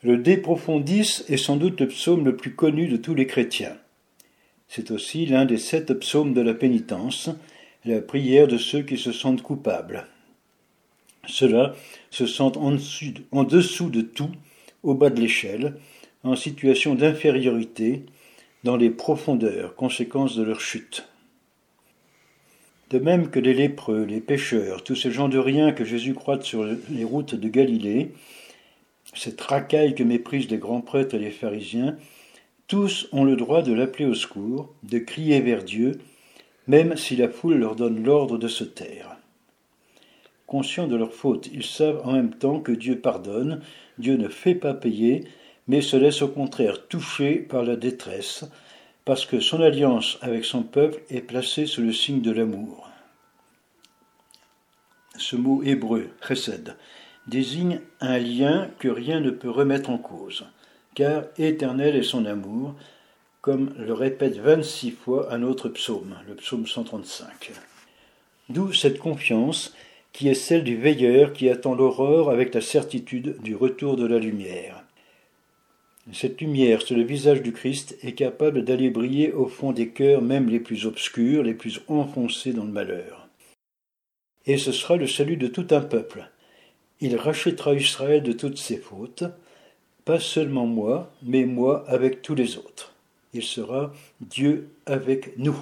Le De Profundis est sans doute le psaume le plus connu de tous les chrétiens. C'est aussi l'un des sept psaumes de la pénitence, la prière de ceux qui se sentent coupables. Ceux-là se sentent en dessous, de tout, au bas de l'échelle, en situation d'infériorité, dans les profondeurs, conséquences de leur chute. De même que les lépreux, les pêcheurs, tous ces gens de rien que Jésus croit sur les routes de Galilée, cette racaille que méprisent les grands prêtres et les pharisiens, tous ont le droit de l'appeler au secours, de crier vers Dieu, même si la foule leur donne l'ordre de se taire. Conscients de leur faute, ils savent en même temps que Dieu pardonne, Dieu ne fait pas payer, mais se laisse au contraire toucher par la détresse, parce que son alliance avec son peuple est placée sous le signe de l'amour. Ce mot hébreu, chesed, désigne un lien que rien ne peut remettre en cause, car éternel est son amour, comme le répète vingt-six fois un autre psaume, le psaume 135. D'où cette confiance qui est celle du veilleur qui attend l'aurore avec la certitude du retour de la lumière. Cette lumière sur le visage du Christ est capable d'aller briller au fond des cœurs même les plus obscurs, les plus enfoncés dans le malheur. Et ce sera le salut de tout un peuple, il rachètera Israël de toutes ses fautes, pas seulement moi, mais moi avec tous les autres. Il sera Dieu avec nous.